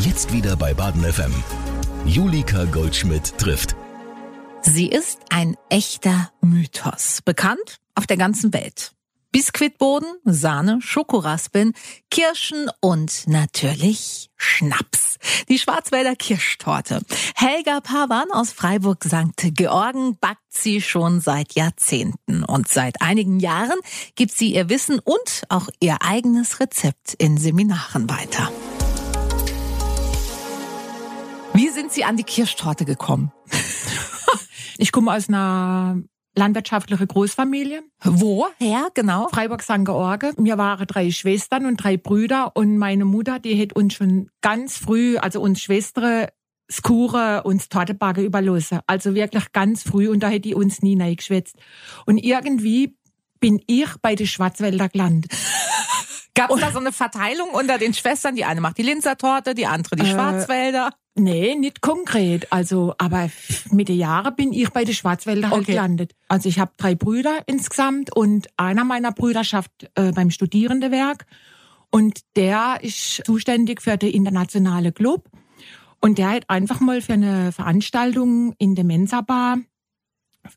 Jetzt wieder bei Baden FM. Julika Goldschmidt trifft. Sie ist ein echter Mythos, bekannt auf der ganzen Welt. Biskuitboden, Sahne, Schokoraspeln, Kirschen und natürlich Schnaps. Die Schwarzwälder Kirschtorte. Helga Pavan aus Freiburg St. Georgen backt sie schon seit Jahrzehnten. Und seit einigen Jahren gibt sie ihr Wissen und auch ihr eigenes Rezept in Seminaren weiter. Wie sind Sie an die Kirschtorte gekommen? Ich komme aus einer landwirtschaftlichen Großfamilie. Woher genau? Freiburg St. George. Wir waren drei Schwestern und drei Brüder und meine Mutter, die hat uns schon ganz früh, also uns Schwestern, Skure uns Tortebacke überlassen. Also wirklich ganz früh und da hätte die uns nie geschwätzt. Und irgendwie bin ich bei den Schwarzwälder gelandet. Gab es da so eine Verteilung unter den Schwestern? Die eine macht die Linzer Torte, die andere die Äh, Schwarzwälder. Nee, nicht konkret. Also, aber mit den Jahren bin ich bei den Schwarzwälder halt Okay. gelandet. Also ich habe drei Brüder insgesamt und einer meiner Brüder schafft äh, beim Studierendewerk und der ist zuständig für den internationale Club und der hat einfach mal für eine Veranstaltung in der Mensa Bar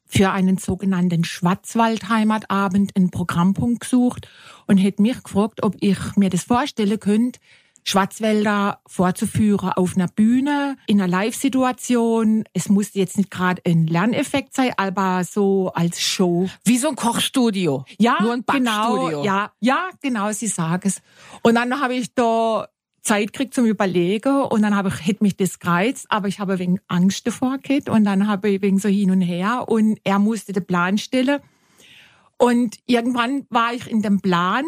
für einen sogenannten Schwarzwaldheimatabend einen Programmpunkt gesucht und hat mich gefragt, ob ich mir das vorstellen könnte, Schwarzwälder vorzuführen auf einer Bühne, in einer Live-Situation. Es muss jetzt nicht gerade ein Lerneffekt sein, aber so als Show. Wie so ein Kochstudio. Ja, Nur ein Backstudio. genau. Ja, ja, genau, Sie sagen es. Und dann habe ich da Zeit gekriegt zum Überlegen und dann habe ich, hätte mich das gereizt, aber ich habe wegen Angst davor gehabt und dann habe ich wegen so hin und her und er musste den Plan stellen. Und irgendwann war ich in dem Plan,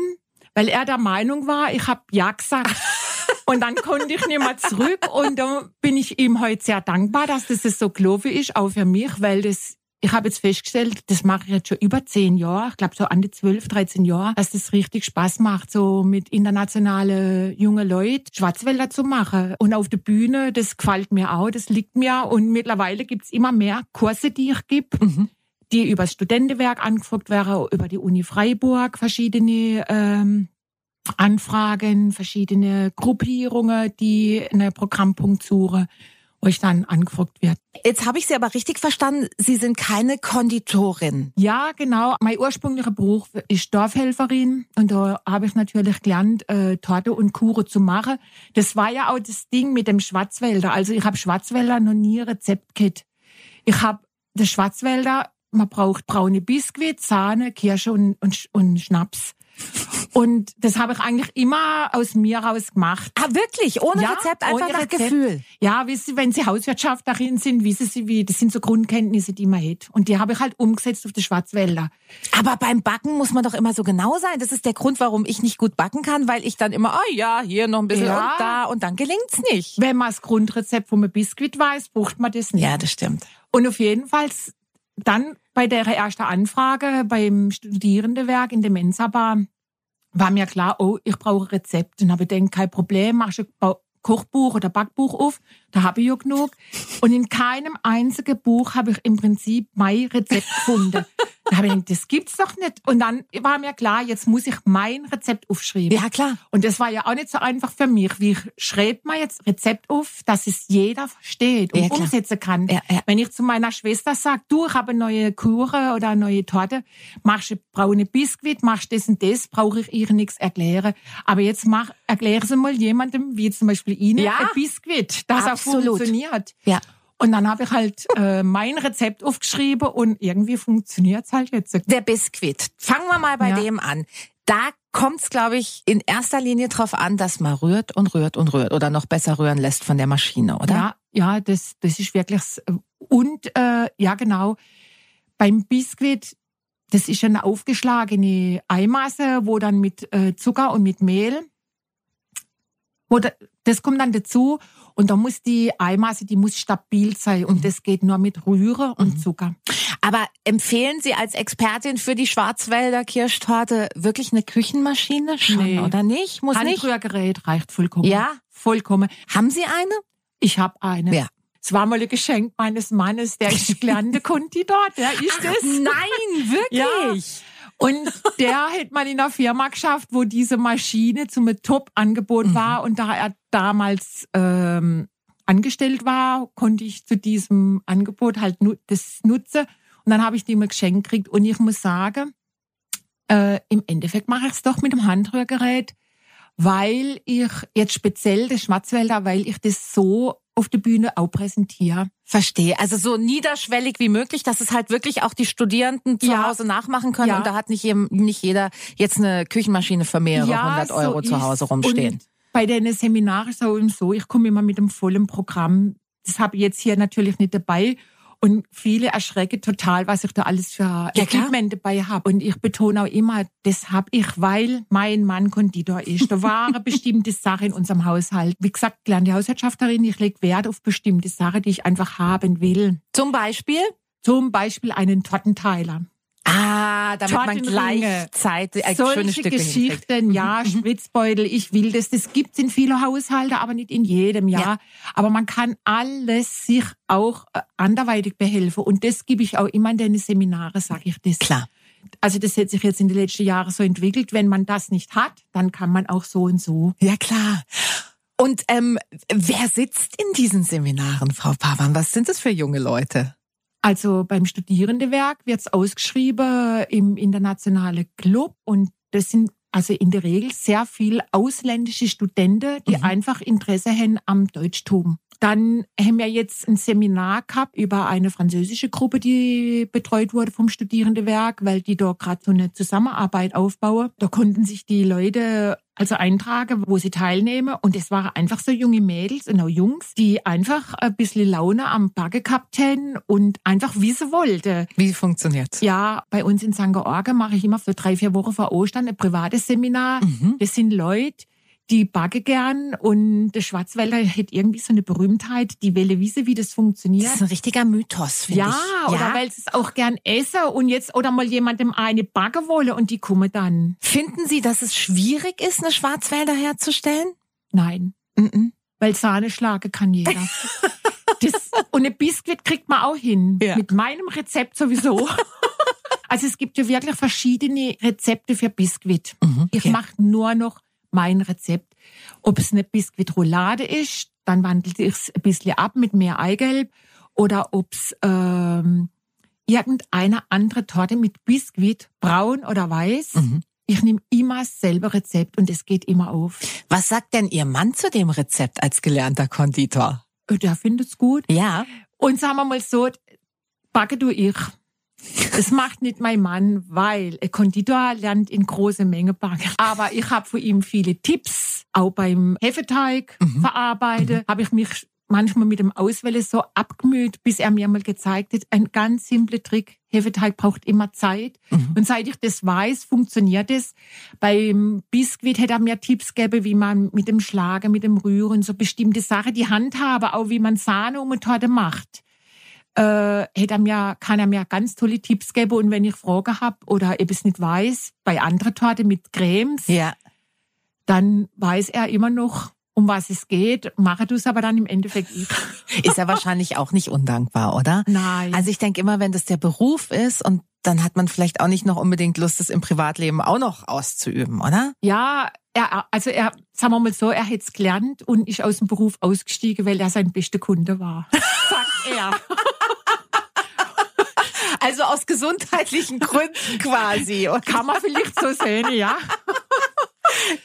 weil er der Meinung war, ich habe ja gesagt. Und dann konnte ich nicht mehr zurück und da bin ich ihm heute sehr dankbar, dass das so gelaufen ist, auch für mich, weil das ich habe jetzt festgestellt, das mache ich jetzt schon über zehn Jahre, ich glaube so an die 12, 13 Jahre, dass das richtig Spaß macht, so mit internationale junge Leute Schwarzwälder zu machen. Und auf der Bühne, das gefällt mir auch, das liegt mir. Und mittlerweile gibt's immer mehr Kurse, die ich gebe, die über das Studentenwerk angefragt werden, über die Uni Freiburg, verschiedene ähm, Anfragen, verschiedene Gruppierungen, die einen Programmpunkt suchen, wo ich dann angefragt werde. Jetzt habe ich Sie aber richtig verstanden, Sie sind keine Konditorin. Ja, genau. Mein ursprünglicher Beruf ist Dorfhelferin und da habe ich natürlich gelernt, äh, Torte und Kuchen zu machen. Das war ja auch das Ding mit dem Schwarzwälder. Also ich habe Schwarzwälder noch nie Rezept gehabt. Ich habe das Schwarzwälder, man braucht braune Biskuit, Sahne, Kirsche und, und, und Schnaps. Und das habe ich eigentlich immer aus mir raus gemacht. Ah, wirklich? Ohne Ja, Rezept, einfach ohne nach Rezept. Gefühl. Ja, wissen Sie, wenn Sie Hauswirtschaftlerin sind, wissen Sie, wie, das sind so Grundkenntnisse, die man hat. Und die habe ich halt umgesetzt auf die Schwarzwälder. Aber beim Backen muss man doch immer so genau sein. Das ist der Grund, warum ich nicht gut backen kann, weil ich dann immer, oh ja, hier noch ein bisschen Ja. und da und dann gelingt's nicht. Wenn man das Grundrezept vom Biskuit weiß, braucht man das nicht. Ja, das stimmt. Und auf jeden Fall dann bei der ersten Anfrage beim Studierendewerk in der Mensa Bar war mir klar, oh, ich brauche Rezept. Und habe ich gedacht, kein Problem, machst du Kochbuch oder Backbuch auf, da habe ich ja genug. Und in keinem einzigen Buch habe ich im Prinzip mein Rezept gefunden. da habe ich gedacht, das gibt's doch nicht. Und dann war mir klar, jetzt muss ich mein Rezept aufschreiben. Ja, klar. Und das war ja auch nicht so einfach für mich. Wie schreibt man jetzt Rezept auf, dass es jeder versteht und Ja, umsetzen kann? Ja, ja. Wenn ich zu meiner Schwester sage, du, ich habe eine neue Kuchen oder eine neue Torte, machst du braune Biskuit, machst das und das, brauche ich ihr nichts erklären. Aber jetzt mach, erkläre sie mal jemandem, wie zum Beispiel Ihnen, ein Biskuit, das Absolut. Auch funktioniert. Ja. Und dann habe ich halt äh, mein Rezept aufgeschrieben und irgendwie funktioniert's halt jetzt. Der Biskuit. Fangen wir mal bei Ja. dem an. Da kommt's, glaube ich, in erster Linie drauf an, dass man rührt und rührt und rührt oder noch besser rühren lässt von der Maschine, oder? Ja, ja, das, das ist wirklich. Und äh, ja, genau. Beim Biskuit, das ist eine aufgeschlagene Eimasse, wo dann mit äh, Zucker und mit Mehl, wo da, das kommt dann dazu. Und da muss die Eimasse, die muss stabil sein. Und das geht nur mit Rühre und Zucker. Aber empfehlen Sie als Expertin für die Schwarzwälder Kirschtorte wirklich eine Küchenmaschine schon Nee. oder nicht? Muss? Handrührgerät reicht vollkommen. Ja? Vollkommen. Haben Sie eine? Ich habe eine. Ja. Es war mal ein Geschenk meines Mannes, der ist gelernte Konditor, der ist es. Nein, wirklich? Ja. Und der hat mal in einer Firma geschafft, wo diese Maschine zum Top-Angebot Mhm. war. Und da er damals ähm, angestellt war, konnte ich zu diesem Angebot halt nu das nutzen. Und dann habe ich die mal geschenkt gekriegt. Und ich muss sagen, äh, im Endeffekt mache ich es doch mit dem Handrührgerät, weil ich jetzt speziell das Schwarzwälder, weil ich das so auf der Bühne auch präsentiere. Verstehe. Also so niederschwellig wie möglich, dass es halt wirklich auch die Studierenden zu Ja. Hause nachmachen können. Ja. Und da hat nicht, jem- nicht jeder jetzt eine Küchenmaschine für mehrere hundert Euro zu Hause rumstehen. Und bei den Seminaren ist es auch eben so, ich komme immer mit dem vollen Programm. Das habe ich jetzt hier natürlich nicht dabei. Und viele erschrecken total, was ich da alles für Ja. Equipment dabei habe. Und ich betone auch immer, das habe ich, weil mein Mann Konditor ist. Da war eine bestimmte Sache in unserem Haushalt. Wie gesagt, gelernte Hauswirtschafterin, ich lege Wert auf bestimmte Sachen, die ich einfach haben will. Zum Beispiel? Zum Beispiel einen Tortenteiler. Ah, damit man gleichzeitig ein schönes Solche Stück. Geschichten, ja, Schwitzbeutel, ich will das. Das gibt's in vielen Haushalten, aber nicht in jedem, ja. Ja. Aber man kann alles sich auch äh, anderweitig behelfen. Und das gebe ich auch immer in den Seminaren, sage ich das. Klar. Also das hat sich jetzt in den letzten Jahren so entwickelt. Wenn man das nicht hat, dann kann man auch so und so. Ja, klar. Und ähm, wer sitzt in diesen Seminaren, Frau Pavan? Was sind das für junge Leute? Also beim Studierendewerk wird's ausgeschrieben im internationalen Club und das sind also in der Regel sehr viel ausländische Studenten, die Mhm. einfach Interesse haben am Deutschtum. Dann haben wir jetzt ein Seminar gehabt über eine französische Gruppe, die betreut wurde vom Studierendewerk, weil die da gerade so eine Zusammenarbeit aufbauen. Da konnten sich die Leute also eintragen, wo sie teilnehmen. Und es waren einfach so junge Mädels und auch Jungs, die einfach ein bisschen Laune am Backe gehabt hätten und einfach wissen wollten. Wie funktioniert's? Ja, bei uns in St. George mache ich immer für drei, vier Wochen vor Ostern ein privates Seminar. Mhm. Das sind Leute, die backe gern und der Schwarzwälder hat irgendwie so eine Berühmtheit, die Welle wissen, wie das Das funktioniert. ist ein richtiger Mythos, finde Ja, ich. oder weil sie es auch gern essen und jetzt oder mal jemandem eine backe wolle und die kommen dann. Finden Sie, dass es schwierig ist, eine Schwarzwälder herzustellen? Nein, Mhm. weil Sahne schlagen kann jeder. das, und ein Biskuit kriegt man auch hin. Ja. Mit meinem Rezept sowieso. Also es gibt ja wirklich verschiedene Rezepte für Biskuit. Mhm. Ich Okay. mache nur noch mein Rezept. Ob es eine Biskuitroulade ist, dann wandelt ich es ein bisschen ab mit mehr Eigelb. Oder ob es ähm, irgendeine andere Torte mit Biskuit, braun oder weiß. Mhm. Ich nehme immer dasselbe Rezept und es geht immer auf. Was sagt denn Ihr Mann zu dem Rezept als gelernter Konditor? Äh, Der findet's gut. Ja. Und sagen wir mal so, backe du ich. Das macht nicht mein Mann, weil ein Konditor lernt in große Menge backen. Aber ich habe von ihm viele Tipps, auch beim Hefeteig Mhm. verarbeiten, habe ich mich manchmal mit dem Auswählen so abgemüht, bis er mir mal gezeigt hat, ein ganz simpler Trick. Hefeteig braucht immer Zeit. Mhm. Und seit ich das weiß, funktioniert es. Beim Biskuit hätte er mir Tipps gegeben, wie man mit dem Schlagen, mit dem Rühren, so bestimmte Sachen, die Handhabe, auch wie man Sahne um eine Torte macht. Äh, hätte er mir, kann er mir ganz tolle Tipps geben. Und wenn ich Fragen habe oder ich es nicht weiß, bei anderer Torte mit Cremes, Ja. dann weiß er immer noch, um was es geht. Mache du es aber dann im Endeffekt ich. Ist ja wahrscheinlich auch nicht undankbar, oder? Nein. Also ich denke immer, wenn das der Beruf ist und dann hat man vielleicht auch nicht noch unbedingt Lust, es im Privatleben auch noch auszuüben, oder? Ja, er, also er, sagen wir mal so, er hätte es gelernt und ist aus dem Beruf ausgestiegen, weil er sein bester Kunde war. Sagt er. Also aus gesundheitlichen Gründen quasi. Und Kann man vielleicht so sehen, ja.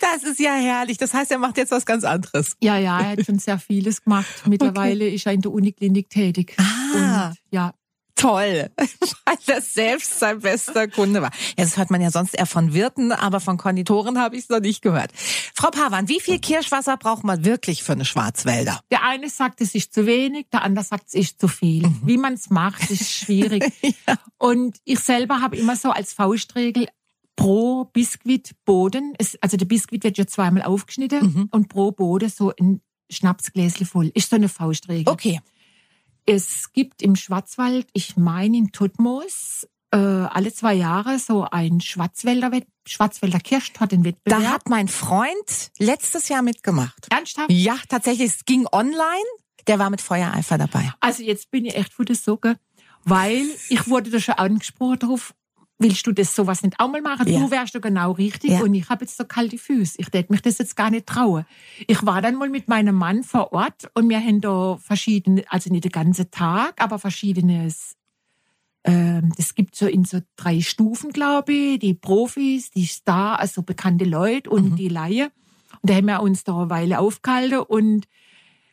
das ist ja herrlich. Das heißt, er macht jetzt was ganz anderes. Ja, ja, er hat schon sehr vieles gemacht. Mittlerweile ist er in der Uniklinik tätig. Ah. Und, ja. Toll, weil das selbst sein bester Kunde war. Ja, das hört man ja sonst eher von Wirten, aber von Konditoren habe ich es noch nicht gehört. Frau Pavan, wie viel Kirschwasser braucht man wirklich für eine Schwarzwälder? Der eine sagt, es ist zu wenig, der andere sagt, es ist zu viel. Wie man es macht, ist schwierig. Und ich selber habe immer so als Faustregel pro Biskuit Boden, es, also der Biskuit wird ja zweimal aufgeschnitten und pro Boden so ein Schnapsgläschen voll. Ist so eine Faustregel. Okay. Es gibt im Schwarzwald, ich meine in Tutmoos, äh, alle zwei Jahre so ein Schwarzwälder, Schwarzwälder Da Kirschtortenwettbewerb. hat mein Freund letztes Jahr mitgemacht. Ernsthaft? Ja, tatsächlich. Es ging online. Der war mit Feuereifer dabei. Also jetzt bin ich echt von der Socke, weil ich wurde da schon angesprochen drauf. Willst du das sowas nicht auch mal machen? Ja. Du wärst du genau richtig Ja. und ich habe jetzt so kalte Füße. Ich hätte mich das jetzt gar nicht trauen. Ich war dann mal mit meinem Mann vor Ort und wir haben da verschiedene, also nicht den ganzen Tag, aber verschiedenes ähm, das gibt so in so drei Stufen, glaube ich, die Profis, die Star, also bekannte Leute und Mhm. die Laie. Und da haben wir uns da eine Weile aufgehalten und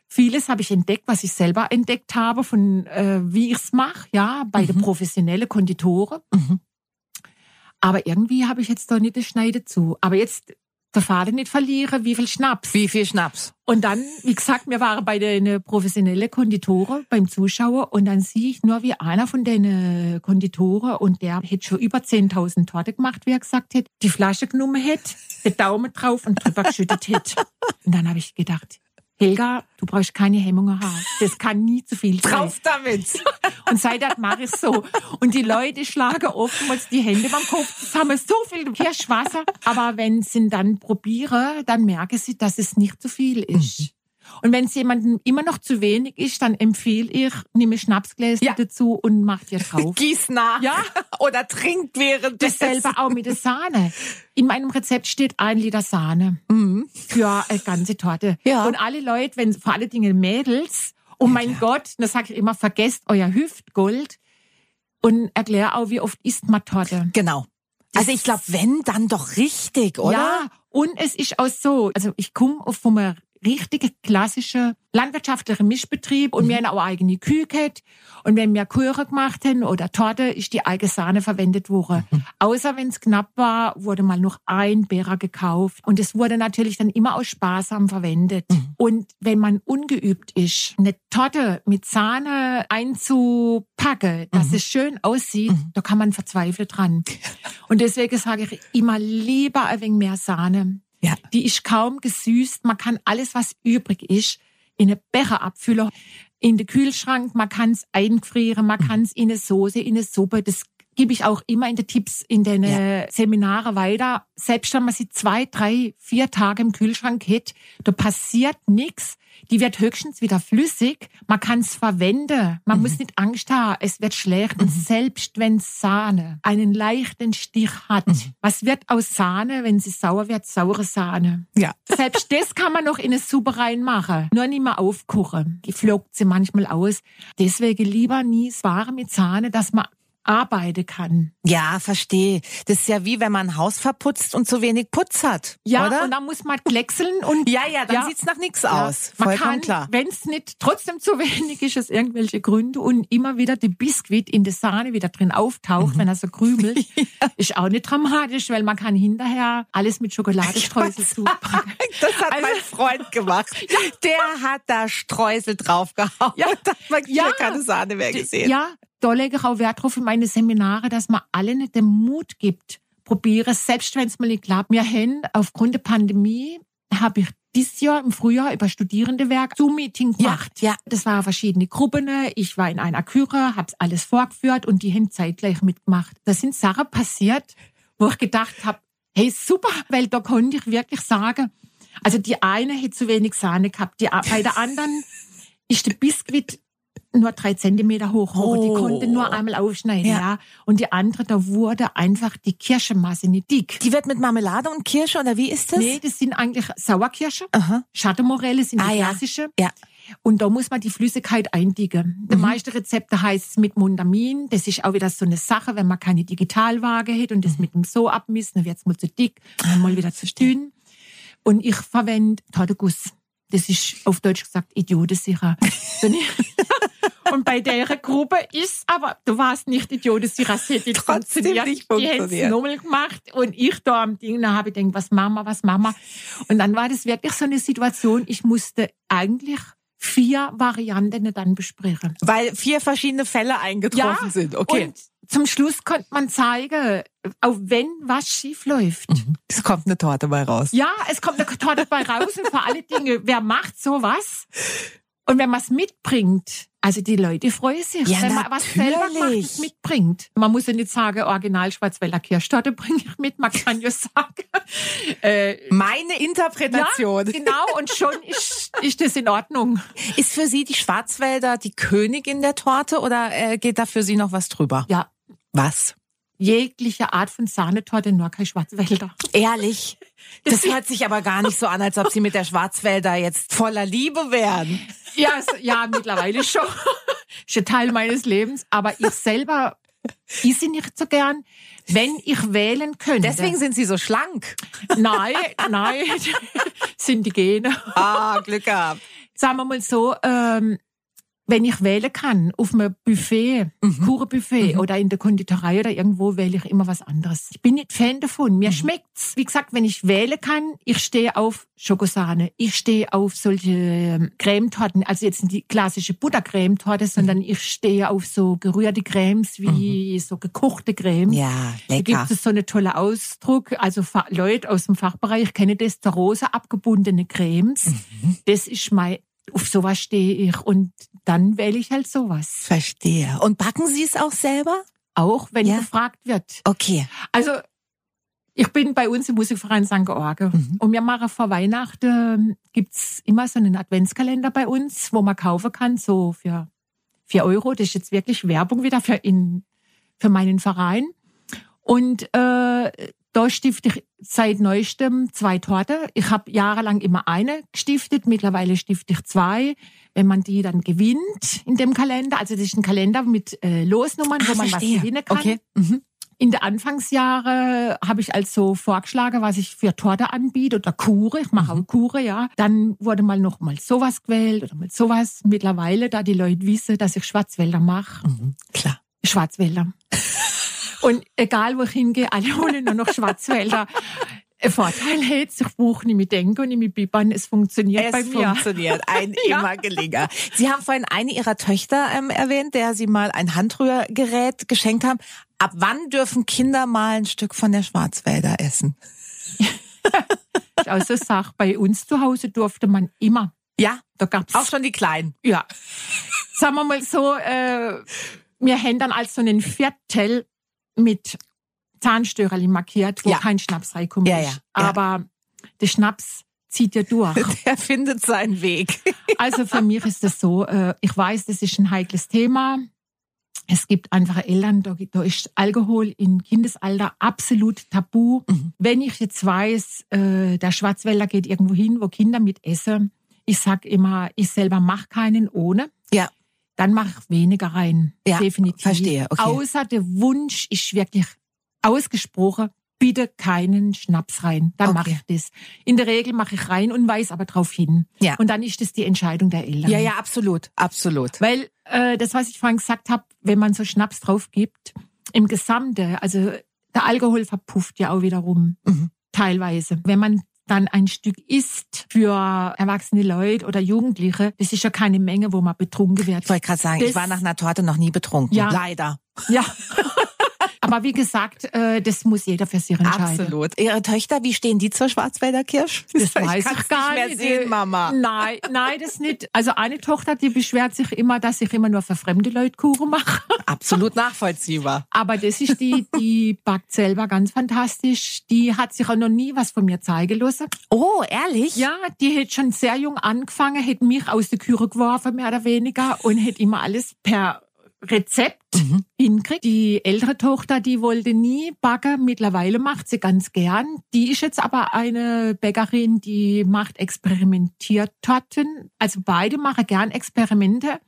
vieles habe ich entdeckt, was ich selber entdeckt habe, von äh, wie ich es mache, ja, bei den professionellen Konditoren. Mhm. Aber irgendwie habe ich jetzt da nicht das Schneide zu. Aber jetzt der Faden nicht verlieren, wie viel Schnaps. Wie viel Schnaps? Und dann, wie gesagt, wir waren bei den professionellen Konditoren beim Zuschauer und dann sehe ich nur, wie einer von den Konditoren und der hätte schon über 10.000 Torte gemacht, wie er gesagt hat, die Flasche genommen hätte, den Daumen drauf und drüber geschüttet hätte. Und dann habe ich gedacht, Helga, du brauchst keine Hemmungen haben. Das kann nie zu viel sein. Drauf damit! Und seitdem mache ich so. Und die Leute schlagen oftmals die Hände beim Kopf zusammen, so viel Kirschwasser. Aber wenn sie dann probieren, dann merken sie, dass es nicht zu viel ist. Und wenn es jemandem immer noch zu wenig ist, dann empfehle ich, nehme Schnapsgläser Ja. dazu und mach dir drauf. Gieß nach. Ja. Oder trinkt während Dasselbe auch mit der Sahne. In meinem Rezept steht ein Liter Sahne für eine ganze Torte. Ja. Und alle Leute, wenn vor allen Dingen Mädels, oh mein Gott, da sage ich immer, vergesst euer Hüftgold und erklär auch, wie oft isst man Torte. Genau. Also ich glaube, wenn, dann doch richtig, oder? Ja, und es ist auch so, also ich komme von einem richtigen klassischen landwirtschaftlichen Mischbetrieb und wir haben auch eigene Kühe gehabt. Und wenn wir Kuchen gemacht haben oder Torte, ist die eigene Sahne verwendet worden. Außer wenn es knapp war, wurde mal noch ein Beerer gekauft. Und es wurde natürlich dann immer aus Sparsam verwendet. Und wenn man ungeübt ist, eine Torte mit Sahne einzupacken, dass es schön aussieht, da kann man verzweifeln dran. Und deswegen sage ich immer lieber ein wenig mehr Sahne. Ja. Die ist kaum gesüßt. Man kann alles, was übrig ist, in eine Becher abfüllen, in den Kühlschrank. Man kann es einfrieren, man kann es in eine Soße, in eine Suppe. Das gebe ich auch immer in den Tipps in den äh, Seminare weiter. Selbst wenn man sie zwei, drei, vier Tage im Kühlschrank hat, da passiert nichts. Die wird höchstens wieder flüssig. Man kann es verwenden. Man muss nicht Angst haben, es wird schlecht. Und selbst wenn Sahne einen leichten Stich hat, was wird aus Sahne, wenn sie sauer wird? Saure Sahne. Ja. Selbst das kann man noch in eine Suppe reinmachen. Nur nicht mehr aufkochen. Die flockt sie manchmal aus. Deswegen lieber nie Ware mit Sahne, dass man arbeiten kann. Ja, verstehe. Das ist ja wie wenn man ein Haus verputzt und zu wenig Putz hat. Ja, oder? und dann muss man kleckseln und ja, ja, dann Ja. sieht's nach nichts Ja, aus. Man Vollkommen kann, klar. wenn es nicht trotzdem zu wenig ist, aus irgendwelche Gründe und immer wieder die Biskuit in der Sahne wieder drin Mhm. auftaucht, wenn er so krümelt, ist auch nicht dramatisch, weil man kann hinterher alles mit Schokoladestreusel zupacken. Das hat Also- mein Freund gemacht. Der hat da Streusel draufgehauen. Ja. Da hat man Ja. ja. keine Sahne mehr gesehen. Ja, da lege ich auch Wert drauf in meine Seminare, dass man alle nicht den Mut gibt. Probiere es, selbst wenn es mal nicht klappt. Wir haben aufgrund der Pandemie, habe ich dieses Jahr im Frühjahr über Studierendewerk Zoom-Meeting Ja, gemacht. ja. Das waren verschiedene Gruppen. Ich war in einer Küche, habe alles vorgeführt und die haben zeitgleich mitgemacht. Da sind Sachen passiert, wo ich gedacht habe, hey, super, weil da konnte ich wirklich sagen, also die eine hat zu wenig Sahne gehabt, die, bei der anderen ist der Biskuit nur drei Zentimeter hoch, aber die Oh. konnte nur einmal aufschneiden, ja. Ja. Und die andere, da wurde einfach die Kirschenmasse nicht dick. Die wird mit Marmelade und Kirsche oder wie ist das? Nee, das sind eigentlich Sauerkirsche. Aha. Schattenmorelle sind die Ah, ja. klassische. Ja. Und da muss man die Flüssigkeit eindicken. Die meisten Rezepte heißt es mit Mundamin. Das ist auch wieder so eine Sache, wenn man keine Digitalwaage hat und das mit dem so abmisst, dann wird's mal zu dick, dann mal wieder zu dünn. Und ich verwende Torteguss. Das ist auf Deutsch gesagt idiotensicher. Und bei der Gruppe ist aber, du warst nicht es hätte nicht Trotzdem funktioniert. nicht Die funktioniert. nochmal gemacht und ich da am Ding, da habe ich gedacht, was wir, was wir. Und dann war das wirklich so eine Situation, ich musste eigentlich vier Varianten dann besprechen. Weil vier verschiedene Fälle eingetroffen sind. Okay. Und zum Schluss konnte man zeigen, auch wenn was schief läuft. es kommt eine Torte bei raus. Ja, es kommt eine Torte dabei raus und vor alle Dinge, wer macht sowas? Und wenn man es mitbringt, also die Leute freuen sich, Ja, wenn man was selber macht, natürlich. es mitbringt. Man muss ja nicht sagen, Original Schwarzwälder Kirschtorte bringe ich mit, man kann ja sagen, äh, Meine ja, Interpretation. genau, und schon ist, ist das in Ordnung. Ist für Sie die Schwarzwälder die Königin der Torte oder äh, geht da für Sie noch was drüber? Ja, Was? Jegliche Art von Sahnetorte, nur kein Schwarzwälder. Ehrlich? Das hört sich aber gar nicht so an, als ob Sie mit der Schwarzwälder jetzt voller Liebe wären. Ja, es- ja, mittlerweile schon. Ist ein Teil meines Lebens. Aber ich selber esse nicht so gern, wenn ich wählen könnte. Deswegen sind Sie so schlank. Nein, nein, sind die Gene. Ah, Glück gehabt. Sagen wir mal so, ähm, wenn ich wählen kann, auf einem Buffet, Kuchenbuffet oder in der Konditorei oder irgendwo, wähle ich immer was anderes. Ich bin nicht Fan davon. Mir schmeckt's. Wie gesagt, wenn ich wählen kann, ich stehe auf Schokosahne. Ich stehe auf solche ähm, Cremetorten. Also jetzt nicht die klassische Buttercremetorte, sondern ich stehe auf so gerührte Cremes wie so gekochte Cremes. Ja, Da lecker. gibt es so einen tollen Ausdruck. Also Leute aus dem Fachbereich kennen das, der rosa abgebundene Cremes. Mhm. Das ist mein, auf sowas stehe ich. Und dann wähle ich halt sowas. Verstehe. Und backen Sie es auch selber? Auch wenn Ja. gefragt wird. Okay. Also, ich bin bei uns im Musikverein St. George. Mhm. Und wir machen vor Weihnachten, gibt's immer so einen Adventskalender bei uns, wo man kaufen kann, so für vier Euro. Das ist jetzt wirklich Werbung wieder für, in, für meinen Verein. Und äh, da stifte ich seit neuestem zwei Torte. Ich habe jahrelang immer eine gestiftet, mittlerweile stifte ich zwei. Wenn man die dann gewinnt in dem Kalender, also das ist ein Kalender mit äh, Losnummern, wo man was gewinnen kann. Okay. Mhm. In der Anfangsjahre habe ich also vorgeschlagen, was ich für Torte anbiete oder Kure. Ich mache auch Kure, ja. Dann wurde mal noch mal sowas gewählt oder mal sowas. Mittlerweile, da die Leute wissen, dass ich Schwarzwälder mache, Mhm. Klar. Schwarzwälder. Und egal, wo ich hingehe, alle holen nur noch Schwarzwälder. Vorteil jetzt, ich buche nicht mit Denke und nicht mit Bibbern, es funktioniert Es bei mir. funktioniert. Ein Ja. immer Gelinger. Sie haben vorhin eine Ihrer Töchter ähm, erwähnt, der Sie mal ein Handrührgerät geschenkt haben. Ab wann dürfen Kinder mal ein Stück von der Schwarzwälder essen? Also sag, bei uns zu Hause durfte man immer. Ja, Da gab's auch schon die Kleinen. Ja. Sagen wir mal so, äh, wir haben dann als so einen Viertel mit Zahnstörerli markiert, wo Ja. kein Schnaps reinkommt. Ja, ja. Aber der Schnaps zieht ja durch. Der findet seinen Weg. Also für mich ist das so, äh, ich weiß, das ist ein heikles Thema. Es gibt einfach Eltern, da, da ist Alkohol im Kindesalter absolut tabu. Mhm. Wenn ich jetzt weiß, äh, der Schwarzwälder geht irgendwo hin, wo Kinder mit essen, ich sag immer, ich selber mache keinen ohne, Ja. Dann mache ich weniger rein. Ja, definitiv. verstehe, okay. Außer der Wunsch ist wirklich ausgesprochen, bitte keinen Schnaps rein. Dann Okay. mache ich das. In der Regel mache ich rein und weise aber drauf hin. Ja. Und dann ist das die Entscheidung der Eltern. Ja, ja, absolut, absolut. Weil äh, das, was ich vorhin gesagt habe, wenn man so Schnaps drauf gibt, im Gesamte, also der Alkohol verpufft ja auch wiederum Mhm. teilweise. Wenn man dann ein Stück isst für erwachsene Leute oder Jugendliche, das ist ja keine Menge, wo man betrunken wird. Ich wollte gerade sagen, ich Das- war nach einer Torte noch nie betrunken. Ja. Leider. Ja. Aber wie gesagt, äh, das muss jeder für sich entscheiden. Absolut. Ihre Töchter, wie stehen die zur Schwarzwälder Kirsch? Das weiß kann's ich gar nicht. nicht. mehr sehen, Mama. Nein, nein, das nicht. Also eine Tochter, die beschwert sich immer, dass ich immer nur für fremde Leute Kuchen mache. Absolut nachvollziehbar. Aber das ist die, die backt selber ganz fantastisch. Die hat sich auch noch nie was von mir zeigen lassen. Oh, ehrlich? Ja, die hat schon sehr jung angefangen, hat mich aus der Küche geworfen, mehr oder weniger, und hat immer alles per Rezept Mhm. hinkriegt. Die ältere Tochter, die wollte nie backen. Mittlerweile macht sie ganz gern. Die ist jetzt aber eine Bäckerin, die macht Experimentiertorten. Also beide machen gern Experimente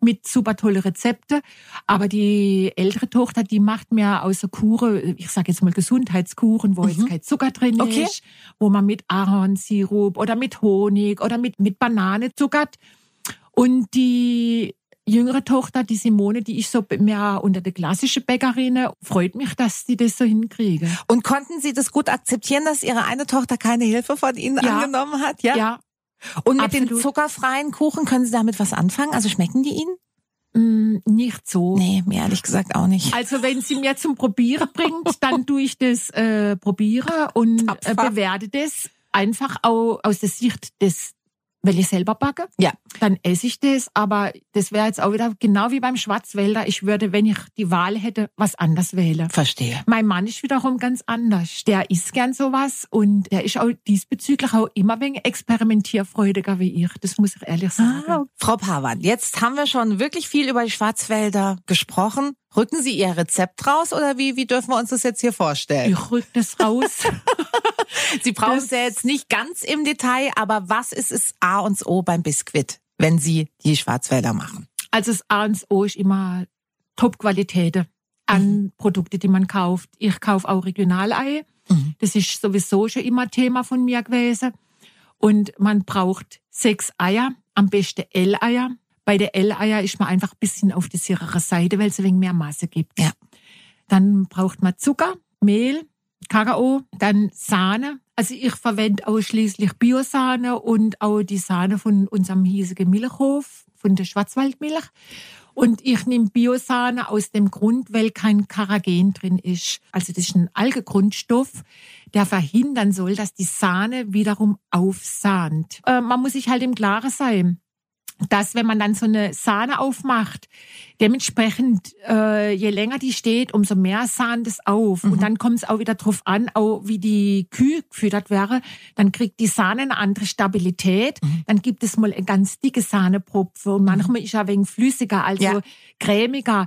mit super tolle Rezepte. Aber die ältere Tochter, die macht mehr außer Kuchen, ich sage jetzt mal Gesundheitskuchen, wo jetzt kein Zucker drin Okay. ist, wo man mit Ahornsirup oder mit Honig oder mit, mit Banane zuckert. Und die jüngere Tochter, die Simone, die ist so mehr unter der klassischen Bäckerin, freut mich, dass die das so hinkriege. Und konnten Sie das gut akzeptieren, dass Ihre eine Tochter keine Hilfe von Ihnen Ja. angenommen hat? Ja, Und mit den absolut. zuckerfreien Kuchen, können Sie damit was anfangen? Also schmecken die Ihnen? mm, nicht so. Nee, mir ehrlich gesagt auch nicht. Also wenn sie mir zum Probieren bringt, dann tue ich das äh, probiere und äh, bewerte das einfach auch aus der Sicht des, weil ich selber backe. Ja. Dann esse ich das, aber das wäre jetzt auch wieder genau wie beim Schwarzwälder. Ich würde, wenn ich die Wahl hätte, was anders wählen. Verstehe. Mein Mann ist wiederum ganz anders. Der isst gern sowas und der ist auch diesbezüglich auch immer wegen experimentierfreudiger wie ich. Das muss ich ehrlich sagen. Ah, Frau Pawan, jetzt haben wir schon wirklich viel über die Schwarzwälder gesprochen. Rücken Sie Ihr Rezept raus oder wie, wie dürfen wir uns das jetzt hier vorstellen? Ich rück das raus. Sie brauchen es ja jetzt nicht ganz im Detail, aber was ist es A und O beim Biskuit, wenn Sie die Schwarzwälder machen? Also das A und O ist immer Top-Qualität an Produkte, die man kauft. Ich kaufe auch Regionalei. Mhm. Das ist sowieso schon immer Thema von mir gewesen. Und man braucht sechs Eier, am besten L-Eier. Bei der L-Eier ist man einfach ein bisschen auf die sichere Seite, weil es ein wenig mehr Masse gibt. Ja. Dann braucht man Zucker, Mehl, Kakao, dann Sahne. Also ich verwende ausschließlich Biosahne und auch die Sahne von unserem hiesigen Milchhof, von der Schwarzwaldmilch. Und ich nehme Biosahne aus dem Grund, weil kein Karagen drin ist. Also das ist ein Algegrundstoff, der verhindern soll, dass die Sahne wiederum aufsahnt. Äh, man muss sich halt im Klaren sein, dass wenn man dann so eine Sahne aufmacht, dementsprechend, äh, je länger die steht, umso mehr sahnt es auf. Und dann kommt es auch wieder drauf an, auch wie die Kühe gefüttert wäre. Dann kriegt die Sahne eine andere Stabilität. Dann gibt es mal eine ganz dicke Sahnepropfe und manchmal ist er wenig flüssiger, also Ja. cremiger.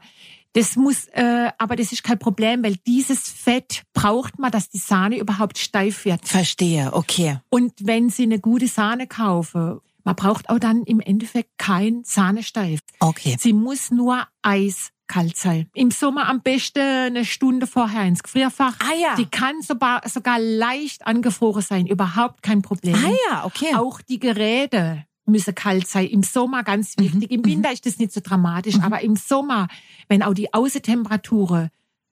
Das muss, äh, aber das ist kein Problem, weil dieses Fett braucht man, dass die Sahne überhaupt steif wird. Verstehe, okay. Und wenn Sie eine gute Sahne kaufen, man braucht auch dann im Endeffekt kein Sahnesteif. Okay. Sie muss nur eiskalt sein. Im Sommer am besten eine Stunde vorher ins Gefrierfach. Ah ja. Die kann sogar, sogar leicht angefroren sein, überhaupt kein Problem. Ah ja, okay. Auch die Geräte müssen kalt sein. Im Sommer Mhm, ganz wichtig. Im Winter ist das nicht so dramatisch, aber im Sommer, wenn auch die Außentemperatur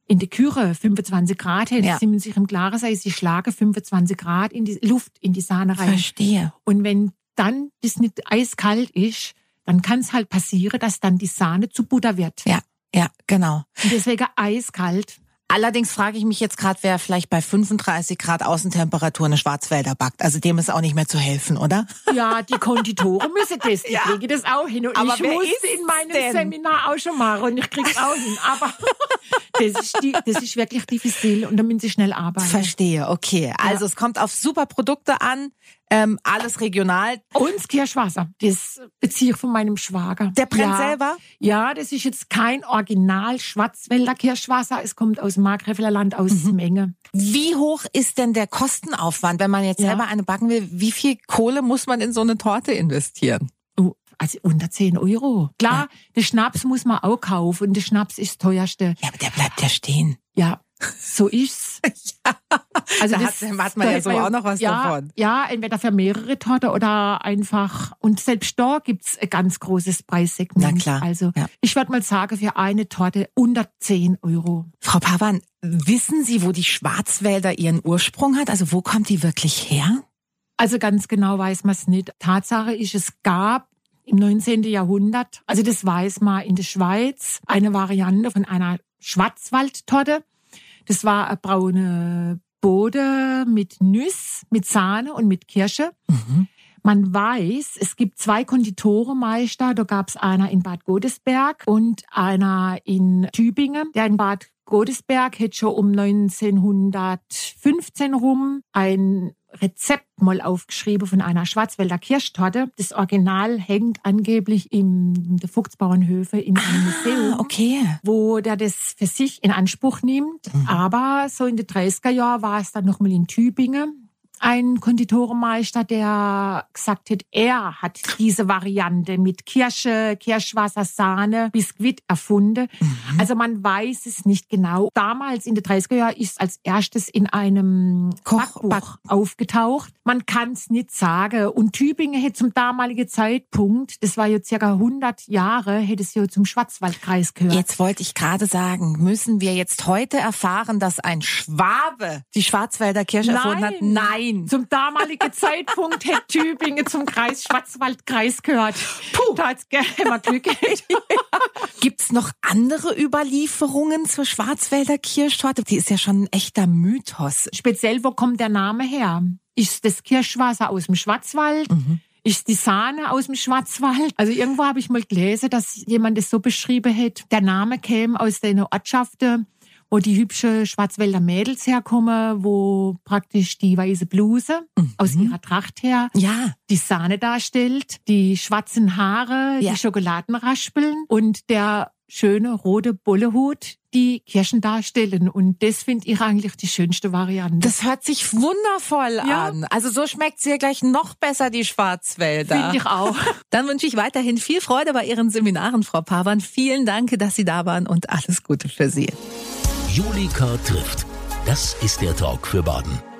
in der Küche 25 Grad hätte, Ja. sie müssen sich im Klaren sein, sie schlagen 25 Grad in die Luft, in die Sahne rein. Verstehe. Und wenn dann das nicht eiskalt ist, dann kann es halt passieren, dass dann die Sahne zu Butter wird. Ja, ja, genau. Und deswegen eiskalt. Allerdings frage ich mich jetzt gerade, wer vielleicht bei 35 Grad Außentemperatur eine Schwarzwälder backt. Also dem ist auch nicht mehr zu helfen, oder? Ja, die Konditoren müssen das, die kriegen das auch hin. Und Aber ich wer musste in meinem denn? Seminar auch schon machen und ich krieg's auch hin. Aber das ist, die, das ist wirklich diffizil und da müssen sie schnell arbeiten. Verstehe, okay. Also es kommt auf super Produkte an, ähm, alles regional. Und Kirschwasser, das beziehe ich von meinem Schwager. Der brennt ja. selber? Ja, das ist jetzt kein Original Schwarzwälder Kirschwasser. Es kommt aus dem Markgräfler Land, aus Mhm. Menge. Wie hoch ist denn der Kostenaufwand, wenn man jetzt Ja. selber eine backen will? Wie viel Kohle muss man in so eine Torte investieren? Also unter 10 Euro. Klar, der Schnaps muss man auch kaufen und der Schnaps ist das teuerste. Ja, aber der bleibt ja stehen. Ja, so ist's. Also Da das- hat- hat man ja so auch noch was ja, davon. Ja, entweder für mehrere Torte oder einfach. Und selbst da gibt's ein ganz großes Preissegment. Na klar, Also ja. ich würde mal sagen, für eine Torte unter 10 Euro. Frau Pavan, wissen Sie, wo die Schwarzwälder ihren Ursprung hat? Also wo kommt die wirklich her? Also ganz genau weiß man es nicht. Tatsache ist, es gab im 19. Jahrhundert, also das weiß man in der Schweiz, eine Variante von einer Schwarzwaldtorte. Das war eine braune Bode mit Nüss, mit Sahne und mit Kirsche. Man weiß, es gibt zwei Konditoremeister. Da gab es einer in Bad Godesberg und einer in Tübingen. Der in Bad Godesberg hätte schon um 1915 rum ein Rezept mal aufgeschrieben von einer Schwarzwälder Kirschtorte. Das Original hängt angeblich im der Fuchsbauernhöfe in einem Museum Ah, okay. wo der das für sich in Anspruch nimmt. Aber so in den 30er Jahren war es dann nochmal in Tübingen ein Konditoremeister, der gesagt hat, er hat diese Variante mit Kirsche, Kirschwasser, Sahne, Biskuit erfunden. Also man weiß es nicht genau. Damals in den 30er Jahren ist als erstes in einem Koch- Backbuch Back- aufgetaucht. Man kann es nicht sagen. Und Tübingen hätte zum damaligen Zeitpunkt, das war ja circa 100 Jahre, hätte es ja zum Schwarzwaldkreis gehört. Jetzt wollte ich gerade sagen, müssen wir jetzt heute erfahren, dass ein Schwabe die Schwarzwälder Kirsche erfunden hat? Nein. Zum damaligen Zeitpunkt hätte Tübingen zum Kreis Schwarzwaldkreis gehört. Puh. Da hat's mal Glück gehabt. Gibt's noch andere Überlieferungen zur Schwarzwälder Kirschtorte? Die ist ja schon ein echter Mythos. Speziell, wo kommt der Name her? Ist das Kirschwasser aus dem Schwarzwald? Ist die Sahne aus dem Schwarzwald? Also irgendwo habe ich mal gelesen, dass jemand das so beschrieben hat. Der Name käme aus den Ortschaften, wo die hübsche Schwarzwälder Mädels herkommen, wo praktisch die weiße Bluse aus ihrer Tracht her Ja. die Sahne darstellt, die schwarzen Haare, Ja. die Schokoladenraspeln und der schöne rote Bullehut die Kirschen darstellen. Und das finde ich eigentlich die schönste Variante. Das hört sich wundervoll ja. an. Also so schmeckt sie ja gleich noch besser, die Schwarzwälder. Finde ich auch. Dann wünsche ich weiterhin viel Freude bei Ihren Seminaren, Frau Pavan. Vielen Dank, dass Sie da waren und alles Gute für Sie. Julika trifft. Das ist der Talk für Baden.